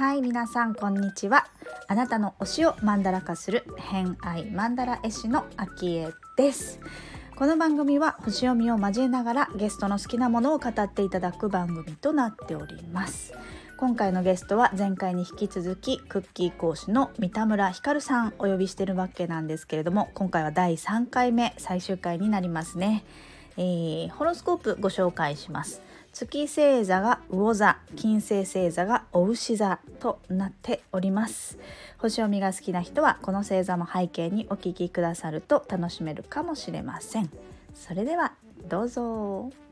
はい皆さんこんにちは。あなたの推しをマンダラ化する偏愛マンダラ絵師のあきえです。この番組は星読みを交えながらゲストの好きなものを語っていただく番組となっております。今回のゲストは前回に引き続きクッキー講師の三田村ひかるさんお呼びしてるわけなんですけれども今回は第3回目最終回になりますね、えー、ホロスコープご紹介します。月星座が魚座金星星座がお牛座となっております。星読みが好きな人はこの星座の背景にお聞きくださると楽しめるかもしれません。それではどうぞ。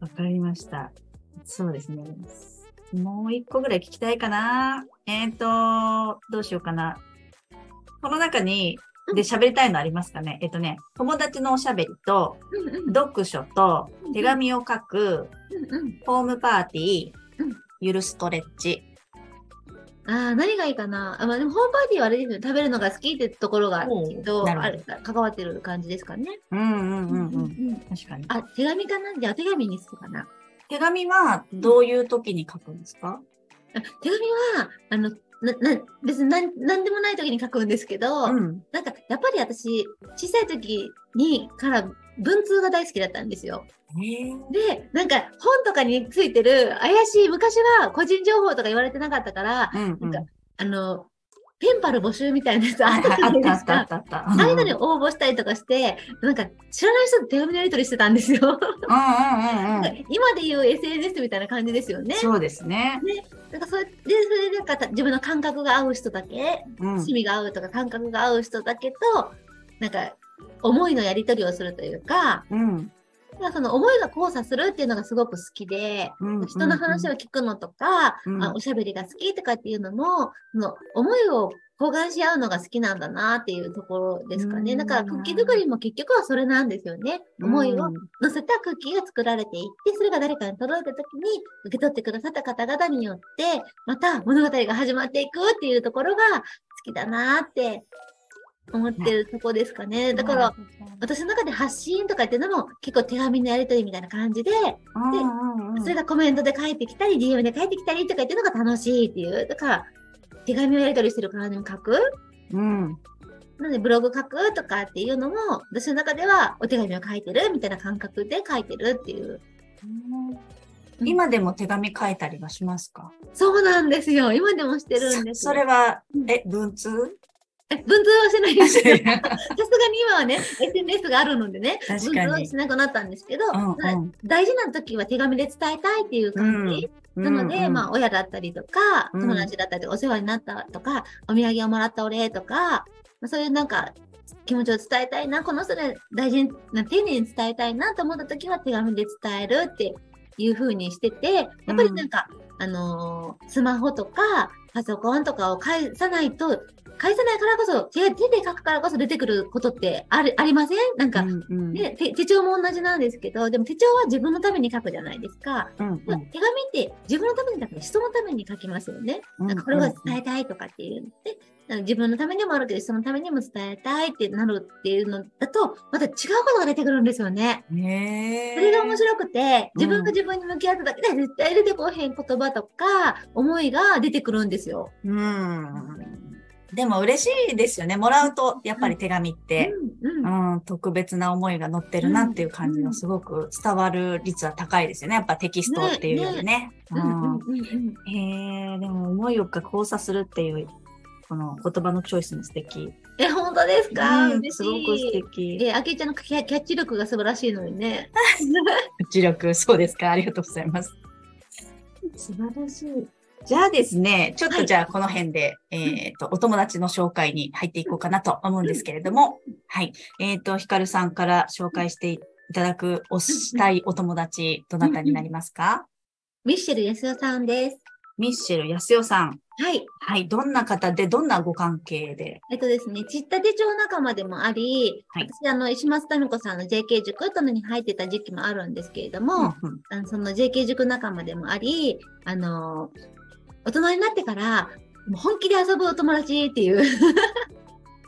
わかりました。そうですね。もう一個ぐらい聞きたいかな。えっ、ー、とどうしようかな。この中にで、喋りたいのありますかね。えっとね、友達のおしゃべりと、読書と、手紙を書く、ホームパーティー、ゆるストレッチ。ああ、何がいいかなあ、まあ、でもホームパーティーはあれですね、食べるのが好きってところがきっとある関わってる感じですかね。うんうんうんうん。確かに。あ、手紙かなじゃあ手紙にするかな。手紙はどういう時に書くんですか、手紙は、あの、なな別に何何でもない時に書くんですけど、うん、なんかやっぱり私小さい時にから文通が大好きだったんですよ。でなんか本とかについてる怪しい昔は個人情報とか言われてなかったから、うんうん、なんかあのペンパル募集みたいなやつあったじゃないですか。ああいうのに応募したりとかして、なんか知らない人と手紙のやり取りしてたんですよ。今で言う SNS みたいな感じですよね。そうですね。ねなんかそれで、それでなんか自分の感覚が合う人だけ、うん、趣味が合うとか感覚が合う人だけと、なんか思いのやり取りをするというか、うん、その思いが交差するっていうのがすごく好きで、うん。うん、人の話を聞くのとか、うん、あおしゃべりが好きとかっていうのも、その思いを交換し合うのが好きなんだなっていうところですかね。だからクッキー作りも結局はそれなんですよね。思いを乗せたクッキーが作られていって、それが誰かに届いた時に受け取ってくださった方々によって、また物語が始まっていくっていうところが好きだなって思ってるとこですかね。だから、私の中で発信とかっていうのも結構手紙のやり取りみたいな感じで、で、それがコメントで返ってきたり、DM で返ってきたりとかっていうのが楽しいっていう。だから、手紙をやり取りしてる感じも書く。うん。なので、ブログ書くとかっていうのも、私の中ではお手紙を書いてるみたいな感覚で書いてるっていう。今でも手紙書いたりはしますか？そうなんですよ。今でもしてるんですそれは、え、文通？文通はしてないですよ。さすがに今はね、SNS があるのでね、文通はしなくなったんですけど、うんうん、大事な時は手紙で伝えたいっていう感じ。うん、なので、うんうん、まあ、親だったりとか、友達だったりお世話になったとか、お土産をもらったお礼とか、まあ、そういうなんか、気持ちを伝えたいな、この人で大事な、丁寧に伝えたいなと思った時は手紙で伝えるっていう風にしてて、やっぱりなんか、うん、あのー、スマホとかパソコンとかを返さないと返さないからこそ、手手で書くからこそ出てくることってあるありません？なんか、うんうん、手、手帳も同じなんですけど、でも手帳は自分のために書くじゃないですか。うんうん、手紙って自分のために書く人のために書きますよね。なんかこれは伝えたいとかっていうので、自分のためにもあるけど、人のためにも伝えたいってなるっていうのだと、また違うことが出てくるんですよね。へそれが面白くて、自分が自分に向き合っただけで絶対出てこへん言葉とか、思いが出てくるんですよ。うんでも嬉しいですよね。もらうと、やっぱり手紙って、うん、うん、特別な思いが載ってるなっていう感じのすごく伝わる率は高いですよね。やっぱテキストっていうよりね。へえ、でも思いを交差するっていう、この言葉のチョイスも素敵。え、本当ですか、うん、すごく素敵。え、あけちゃんのキャッチ力が素晴らしいのにね。キャッチ力、そうですか？ありがとうございます。素晴らしい。じゃあですね、ちょっとじゃあこの辺で、はい、えっ、と、お友達の紹介に入っていこうかなと思うんですけれども、はい。えっ、ー、と、ヒカルさんから紹介していただく推したいお友達、どなたになりますか？ミッシェル安代さんです。ミッシェル安代さん。はい。はい。どんな方で、どんなご関係で？えっとですね、ちった手帳仲間でもあり、はい、私、あの、石松民子さんの JK 塾とのに入ってた時期もあるんですけれども、うんうん、あのその JK 塾仲間でもあり、あの、大人になってから、本気で遊ぶお友達っていう。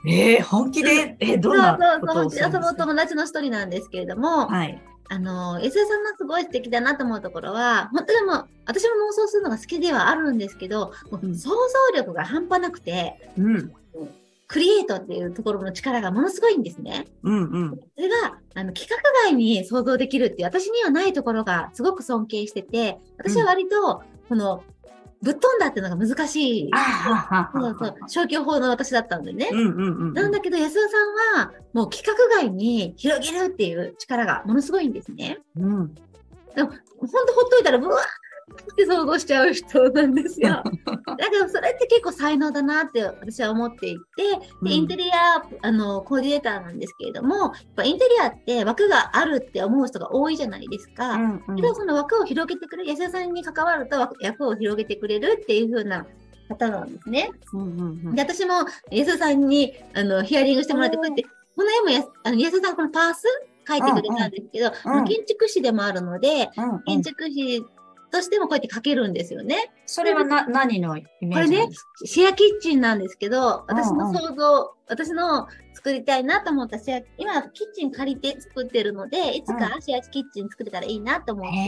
えー、本気で、えー、どんなことをそうそうそう、本気で遊ぶお友達の一人なんですけれども、はい。あの、安田さんのすごい素敵だなと思うところは、本当にも私も妄想するのが好きではあるんですけど、うん、想像力が半端なくて、うん、クリエイトっていうところの力がものすごいんですね。うんうん、それがあの企画外に想像できるっていう私にはないところがすごく尊敬してて、私は割と、このぶっ飛んだっていうのが難しい。そうそう。消去法の私だったんでね。なんだけど、安田さんは、もう企画外に広げるっていう力がものすごいんですね。うん。でも、ほんとほっといたら、ブワーって想像しちゃう人なんですよ。だけどそれって結構才能だなって私は思っていて、でインテリア、あのコーディネーターなんですけれども、やっぱインテリアって枠があるって思う人が多いじゃないですか。うんうん、けどその枠を広げてくれる、安田さんに関わると役を広げてくれるっていう風な方なんですね。うんうんうん、で私も安田さんにあのヒアリングしてもらって、こうやって、この絵もやあの安田さんこのパース書いてくれたんですけど、うんうん、建築士でもあるので、うんうん、建築士としてもこうやって書けるんですよね。それはな何のイメージこれね、シェアキッチンなんですけど、私の想像、うんうん、私の作りたいなと思ったシェア、今キッチン借りて作ってるので、いつかシェアキッチン作れたらいいなと思ってて、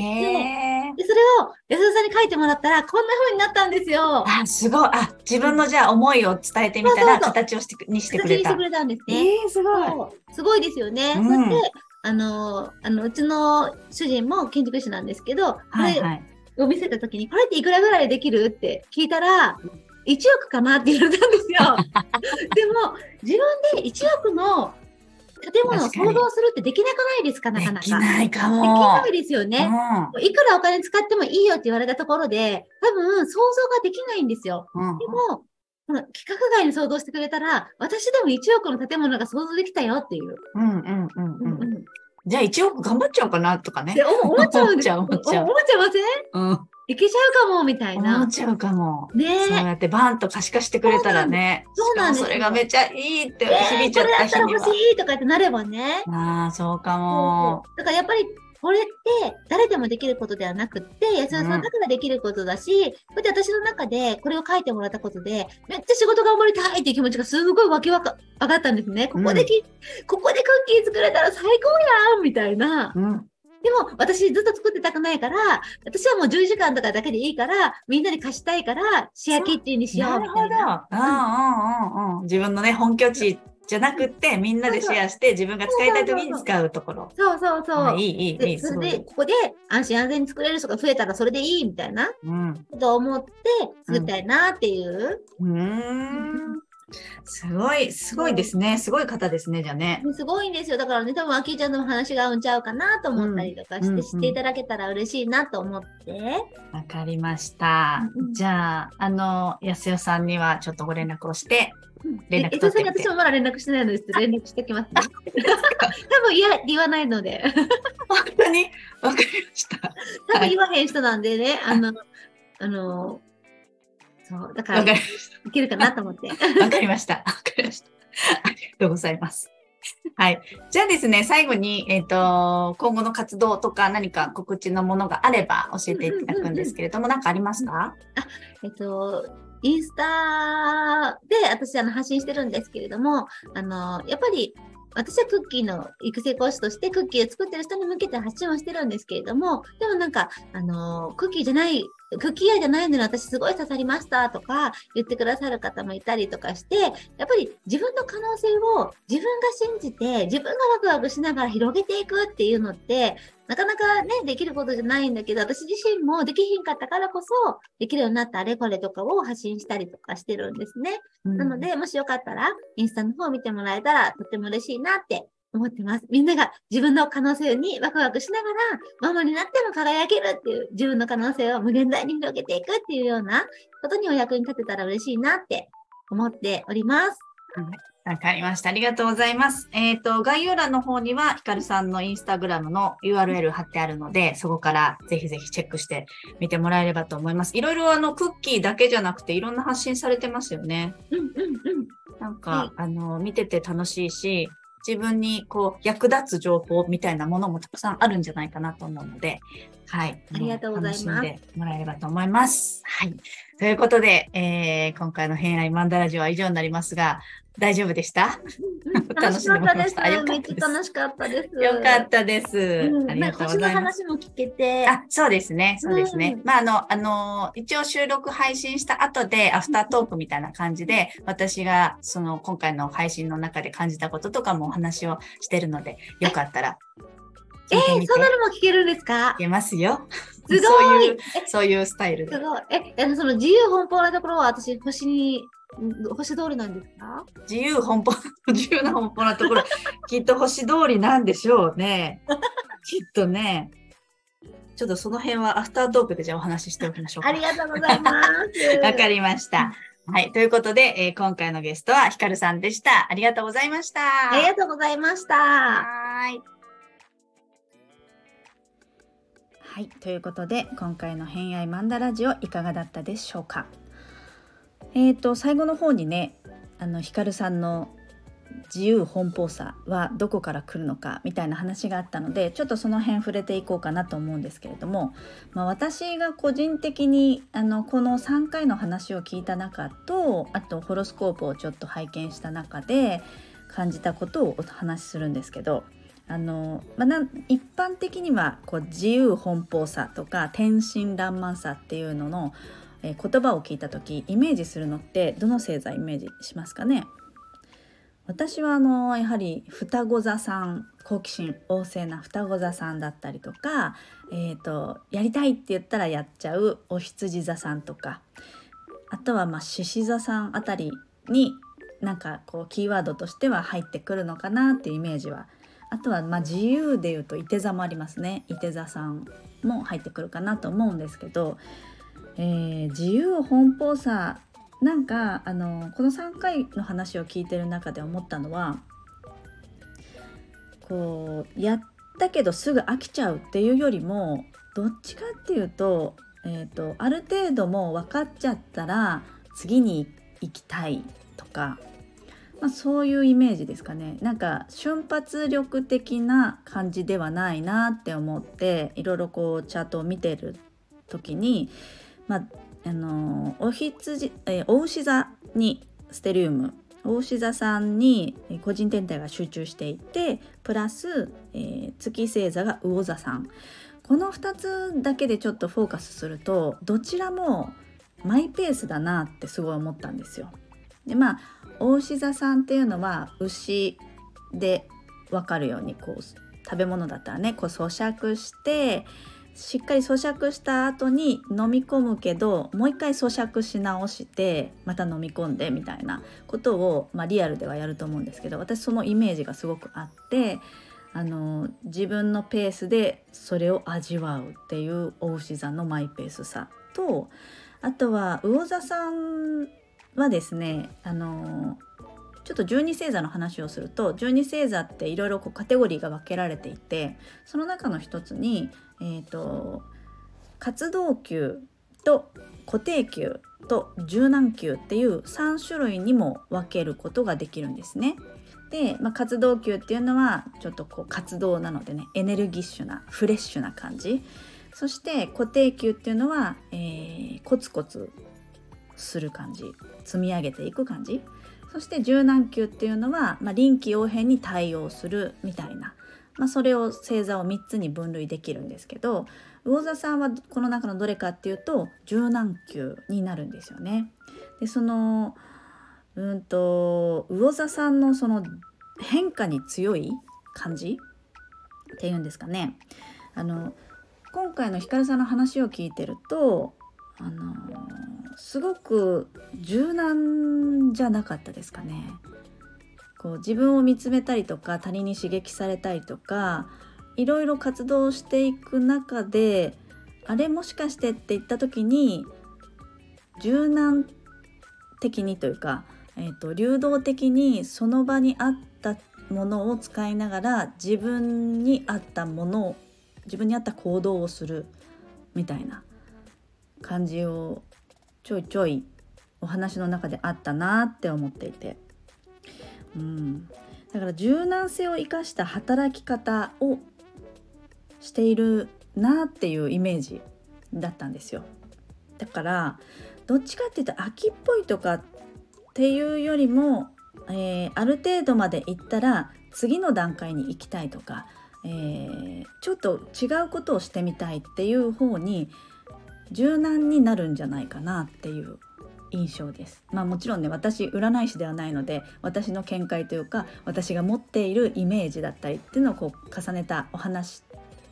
うん、でそれを安田さんに書いてもらったら、こんな風になったんですよ。あ、すごい。あ、自分のじゃあ思いを伝えてみたら、形をしてにしてくれた。形にしてくれたんですね。えー、すごい。すごいですよね。うん、そして、あの、あの、うちの主人も建築士なんですけど、はいはい、を見せた時に、これっていくらぐらいできるって聞いたら、1億かなって言われたんですよ。でも、自分で1億の建物を想像するってできなくないですか、なかなか。できないかも。できないですよね、うん。いくらお金使ってもいいよって言われたところで、多分想像ができないんですよ。うん、でも、この規格外に想像してくれたら、私でも1億の建物が想像できたよっていう。うんうんうんうん。うんうんじゃあ1億頑張っちゃおうかなとかね。思っちゃう。思っちゃう。思っちゃう。思っちゃいません？うん。いけちゃうかも、みたいな。思っちゃうかも。ねそうやってバンと可視化してくれたらね。そうなんです。それがめっちゃいいって響いちゃった日には。れだったら欲しいとかってなればね。ああ、そうかも。だからやっぱりこれって誰でもできることではなくって、安田さんだからできることだし、うん、こうやって私の中でこれを書いてもらったことで、めっちゃ仕事頑張りたいっていう気持ちがすごい湧きわか上がったんですね。ここでき、うん、ここでクッキー作れたら最高やんみたいな。うんでも、私ずっと作ってたくないから、私はもう10時間とかだけでいいから、みんなに貸したいから、シェアキッチンにしようみたいな。なるほど。うんうんうんうん。自分のね、本拠地じゃなくて、みんなでシェアして、自分が使いたい時に使うところ。そうそうそう。いい、いい、いい。それで、ここで安心安全に作れる人が増えたらそれでいいみたいな、うん、ことを思って作りたいなっていう。うん。うんすごい、すごいですね。すごい方ですね、じゃあね。すごいんですよ。だからね、多分、あきちゃんの話が合うんちゃうかなと思ったりとかして、うん、知っていただけたら嬉しいなと思って。わ、かりました。うん、じゃあ、あの、安代さんにはちょっとご連絡をして、連絡取って。私もまだ連絡してないので、連絡してきますね。多分、いや、言わないので。本当に？わかりました。多分言わへん人なんでね、あの、あの、そう、だから、いけるかなと思って。わかりました。わかりました。ありがとうございます。はい。じゃあですね、最後に、えっ、ー、と、今後の活動とか何か告知のものがあれば教えていただくんですけれども、何、かありますか？あ、えっ、ー、と、インスタで私あの発信してるんですけれども、あの、やっぱり私はクッキーの育成講師としてクッキーを作ってる人に向けて発信をしてるんですけれども、でもなんか、あの、クッキーじゃない、クッキー愛じゃないのに私すごい刺さりましたとか言ってくださる方もいたりとかして、やっぱり自分の可能性を自分が信じて、自分がワクワクしながら広げていくっていうのって、なかなかね、できることじゃないんだけど、私自身もできひんかったからこそ、できるようになったあれこれとかを発信したりとかしてるんですね。うん、なので、もしよかったら、インスタの方を見てもらえたらとっても嬉しいなって思ってます。みんなが自分の可能性にワクワクしながら、ママになっても輝けるっていう自分の可能性を無限大に広げていくっていうようなことにお役に立てたら嬉しいなって思っております。わかりました。ありがとうございます。えっ、ー、と、概要欄の方には、ヒカルさんのインスタグラムの URL 貼ってあるので、そこからぜひぜひチェックしてみてもらえればと思います。いろいろあの、クッキーだけじゃなくて、いろんな発信されてますよね。うんうんうん。なんか、はい、あの、見てて楽しいし、自分にこう役立つ情報みたいなものもたくさんあるんじゃないかなと思うので、はい。ありがとうございます。楽しんでもらえればと思います。はい。ということで、えー、今回の偏愛マンダラジオは以上になりますが、大丈夫でした？楽しかったです。めっちゃ楽しかったです。よかったです。うん、ありがとうございます。星の話も聞けて。あ、そうですね。そうですね。うん、まあ、あの、あの、一応収録配信した後で、アフタートークみたいな感じで、私が、その、今回の配信の中で感じたこととかもお話をしてるので、よかったら。えー、そんなのも聞けるんですか？聞けますよ。すごいそういう、そういうスタイルで。すごい。え、その自由奔放なところは私、星に星通りなんですか？自由奔放、自由な奔放なところ、きっと星通りなんでしょうね。きっとね。ちょっとその辺はアフタートークでじゃあお話ししておきましょうありがとうございます。わかりました。はい。ということで、えー、今回のゲストはヒカルさんでした。ありがとうございました。ありがとうございました。はい。はい。ということで、今回の偏愛マンダラジオいかがだったでしょうか？えーと、最後の方にねあのヒカルさんの自由奔放さはどこから来るのかみたいな話があったのでちょっとその辺触れていこうかなと思うんですけれども、まあ、私が個人的にあのこの3回の話を聞いた中とあとホロスコープをちょっと拝見した中で感じたことをお話しするんですけどあの、まあ、一般的にはこう自由奔放さとか天真爛漫さっていうののえー、言葉を聞いた時イメージするのってどの星座イメージしますかね？私はあのやはり双子座さん好奇心旺盛な双子座さんだったりとか、えーと、やりたいって言ったらやっちゃうお羊座さんとかあとはま獅子座さんあたりになんかこうキーワードとしては入ってくるのかなっていうイメージはあとはま自由でいうといて座もありますね。いて座さんも入ってくるかなと思うんですけどえー、自由奔放さなんかあのこの3回の話を聞いてる中で思ったのはこうやったけどすぐ飽きちゃうっていうよりもどっちかっていうと,、えーと、ある程度もう分かっちゃったら次に行きたいとか、まあ、そういうイメージですかねなんか瞬発力的な感じではないなって思っていろいろこうチャートを見てる時にまあ、あのお羊、え、お牛座にステリウムお牛座さんに個人天体が集中していてプラス、えー、月星座が魚座さんこの2つだけでちょっとフォーカスするとどちらもマイペースだなってすごい思ったんですよ。でまあお牛座さんっていうのは牛で分かるようにこう食べ物だったらねこう咀嚼してしっかり咀嚼した後に飲み込むけどもう一回咀嚼し直してまた飲み込んでみたいなことを、まあ、リアルではやると思うんですけど私そのイメージがすごくあってあの自分のペースでそれを味わうっていうお牛座のマイペースさとあとは魚座さんはですねあのちょっと12星座の話をすると12星座っていろいろカテゴリーが分けられていてその中の一つに、えーと、活動球と固定球と柔軟球っていう3種類にも分けることができるんですね。で、まあ、活動球っていうのはちょっとこう活動なのでねエネルギッシュなフレッシュな感じそして固定球っていうのは、えー、コツコツする感じ積み上げていく感じそして柔軟球っていうのは、まあ、臨機応変に対応するみたいな、まあ、それを星座を3つに分類できるんですけど魚座さんはこの中のどれかっていうと柔軟球になるんですよね。でそのうんと魚座さんのその変化に強い感じっていうんですかね。あの今回のひかるさんの話を聞いてるとあのすごく柔軟じゃなかったですかね。こう自分を見つめたりとか他人に刺激されたりとかいろいろ活動していく中であれもしかしてって言った時に柔軟的にというか、えーと、流動的にその場にあったものを使いながら自分に合ったものを自分に合った行動をするみたいな感じをちょいちょいお話の中であったなって思っていて、うん、だから柔軟性を生かした働き方をしているなっていうイメージだったんですよ。だからどっちかっていうと秋っぽいとかっていうよりも、えー、ある程度までいったら次の段階に行きたいとか、えー、ちょっと違うことをしてみたいっていう方に柔軟になるんじゃないかなっていう印象です。まあもちろんね私占い師ではないので私の見解というか私が持っているイメージだったりっていうのをこう重ねたお話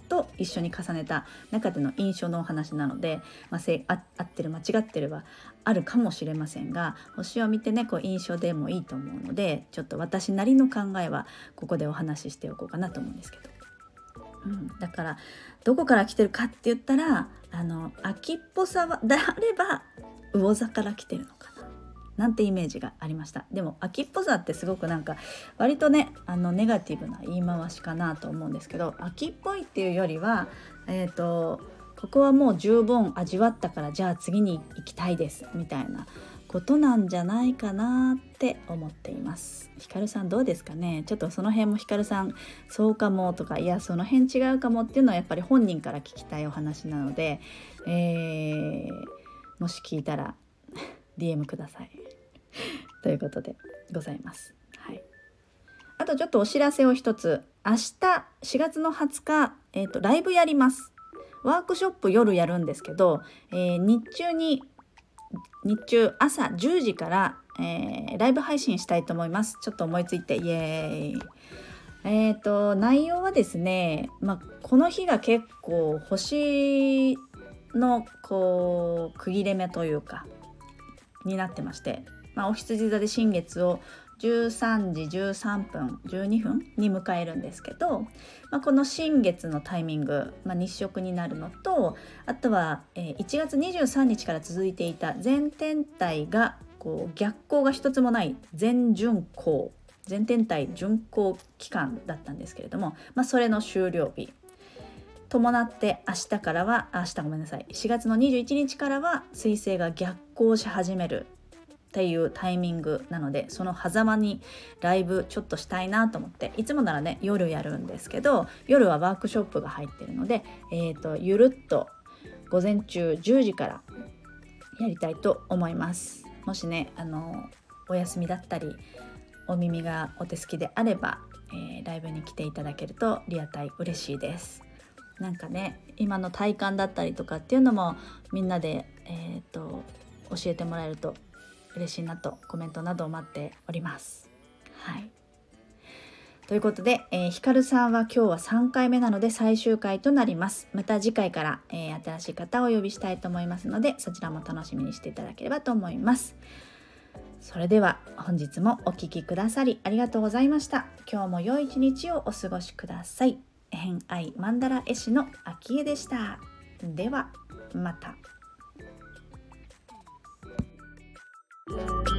と一緒に重ねた中での印象のお話なので、まあ、せあ合ってる間違ってるはあるかもしれませんが星を見てねこう印象でもいいと思うのでちょっと私なりの考えはここでお話ししておこうかなと思うんですけど。うん、だからどこから来てるかって言ったらあの秋っぽさはであれば魚座から来てるのかな。なんてイメージがありました。でも秋っぽさってすごくなんか割とねあのネガティブな言い回しかなと思うんですけど秋っぽいっていうよりはえっ、ー、とここはもう十分味わったからじゃあ次に行きたいですみたいなことなんじゃないかなって思っています。ひかるさんどうですかね？ちょっとその辺もひかるさんそうかもとかいやその辺違うかもっていうのはやっぱり本人から聞きたいお話なので、えーもし聞いたら DM ください。ということでございます。はい、あとちょっとお知らせを一つ。明日4月の20日、えーと、ライブやります。ワークショップ夜やるんですけど、えー、日中に日中朝10時から、えー、ライブ配信したいと思います。ちょっと思いついてイエーイ。えーと内容はですね、まあ、この日が結構星のこう区切れ目というかになってまして、まあ、お羊座で新月を13時13分12分に迎えるんですけど、まあ、この新月のタイミング、まあ、日食になるのとあとは、えー、1月23日から続いていた全天体がこう逆行が一つもない全巡行全天体巡行期間だったんですけれども、まあ、それの終了日。伴って明日からは明日ごめんなさい。4月の21日からは彗星が逆行し始めるっていうタイミングなのでその狭間にライブちょっとしたいなと思っていつもならね夜やるんですけど夜はワークショップが入ってるので、えーと、ゆるっと午前中10時からやりたいと思います。もしねあのお休みだったりお耳がお手すきであれば、えー、ライブに来ていただけるとリアタイ嬉しいです。なんかね今の体感だったりとかっていうのもみんなで、えーと、教えてもらえると嬉しいなとコメントなどを待っております。はいということで、えー、ひかるさんは今日は3回目なので最終回となります。また次回から、えー、新しい方をお呼びしたいと思いますので、そちらも楽しみにしていただければと思います。それでは本日もお聴きくださりありがとうございました。今日も良い一日をお過ごしください。偏愛マンダラ絵師の秋江でした。ではまた。Thank.